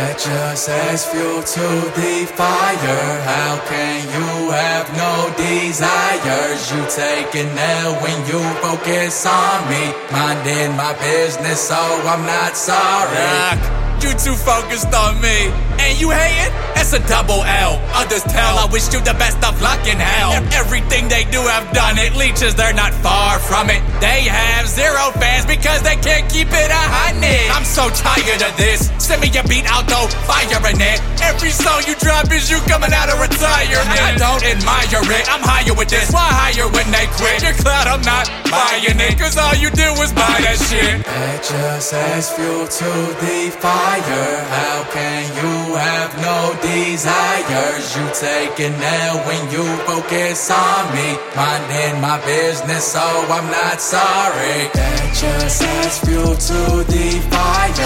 That just adds fuel to the fire. How can you have no desires? You take an L when you focus on me. Minding my business, so I'm not sorry. You too focused on me. And you hating? That's a double L. Others tell I wish you the best of luck in hell. Everything they do I've done it. Leeches, they're not far from it. They have zero fans because they can't keep it a hundred. I'm so tired of this. Send me a beat, I'll go firing it. Every song you drop is you coming out of retirement. I don't admire it. I'm higher with this. Why higher when they quit? Your cloud, I'm not buying it. Cause all you do is buy that shit. That just adds fuel to the fire. How can you have no desires? You take an L when you focus on me. Minding my business, so I'm not sorry. That just adds fuel to the fire.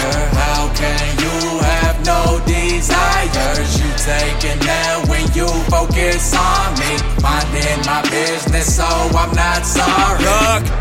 Focus on me. Minding my business, so I'm not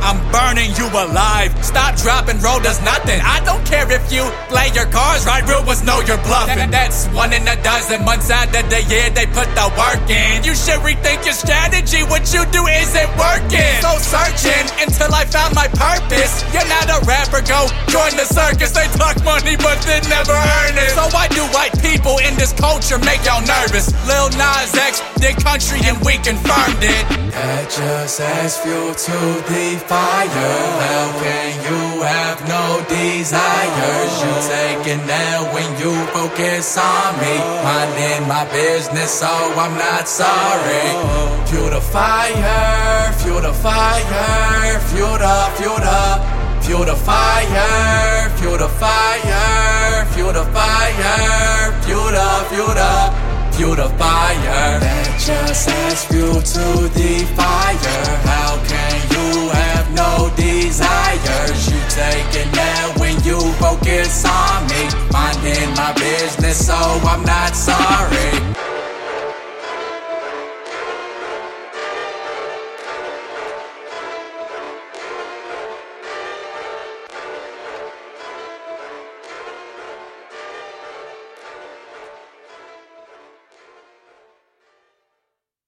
I'm burning you alive. Stop, dropping, roll does nothing. I don't care if you play your cards right, real ones know you're bluffing. That's one in a dozen months out of the year they put the work in. You should rethink your strategy. What you do isn't working. So searching until I found my purpose. You're not a rapper, go join the circus. They talk money, but they never earn it. So why do white people in this culture make y'all nervous? Lil Nas X did country and we confirmed it. That just adds fuel to the fire. How can you have no desires? You take an L when you focus on me. Minding my business, so I'm not sorry. Fuel the fire, fuel the fire, fuel the, fuel the, fuel the fire, fuel the fire, fuel the fire, fuel the, fuel the, fuel the fire. That just adds fuel to the fire. How can you have no desires? You an L when you focus on me. Minding my business, so I'm not sorry.